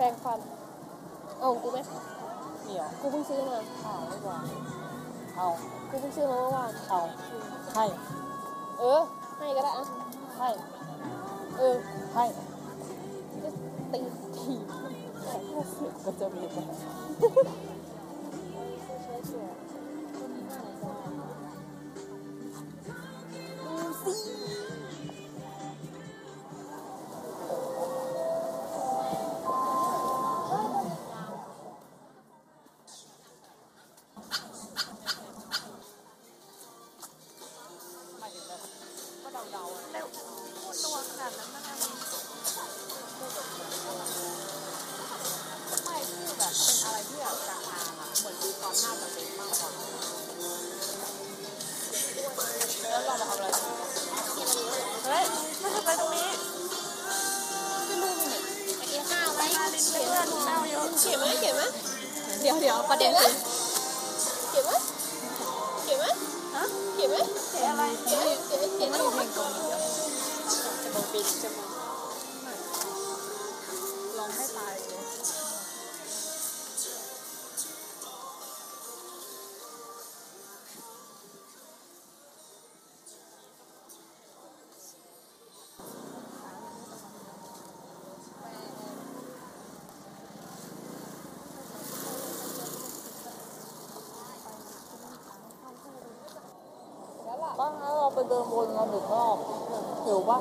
ปรงฟันเอาของกูไหมเดี๋ยวกูเพิ่งซื้อมาเอาไม่วางเอากูเพิ่งซื้อมาเมื่อวานเอาให้เออ ให้ก็ได้อะให้เออให้จะตีทีก็จะมีแต่ Chị mới, chị mới Điều, điều, bắt đèn chị Chị mới Chị mới Hả? Chị mới Chị mới Chị mới Chị mới Chị mới Chị mới Chị mới Chị mới Chị mới Chị mới เดินวนกันหนึ่งรอบหิวป่ะ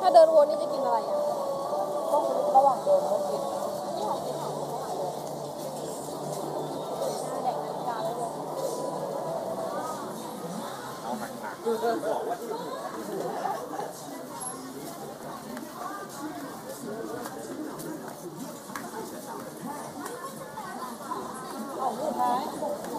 ถ้าเดินวนนี่จะกินอะไรอะต้องระหว่างเดินก็กินนี่ของกินของแดกนาฬิกาแล้วด้วยเอาผู้ท้า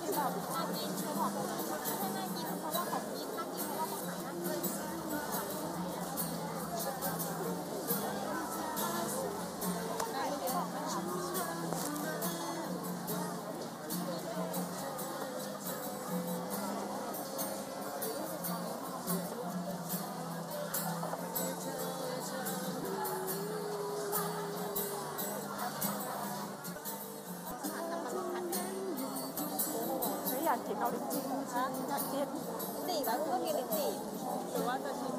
กินแบบน่ากินเขาบอกว่าคนไม่ค่อน่ากินเพราะว่าของกินน่ากินเพราะว่าของหายน่ากิน อยากกิน สี่แล้วกูก็กินอีกสี่หรือว่าจะชิม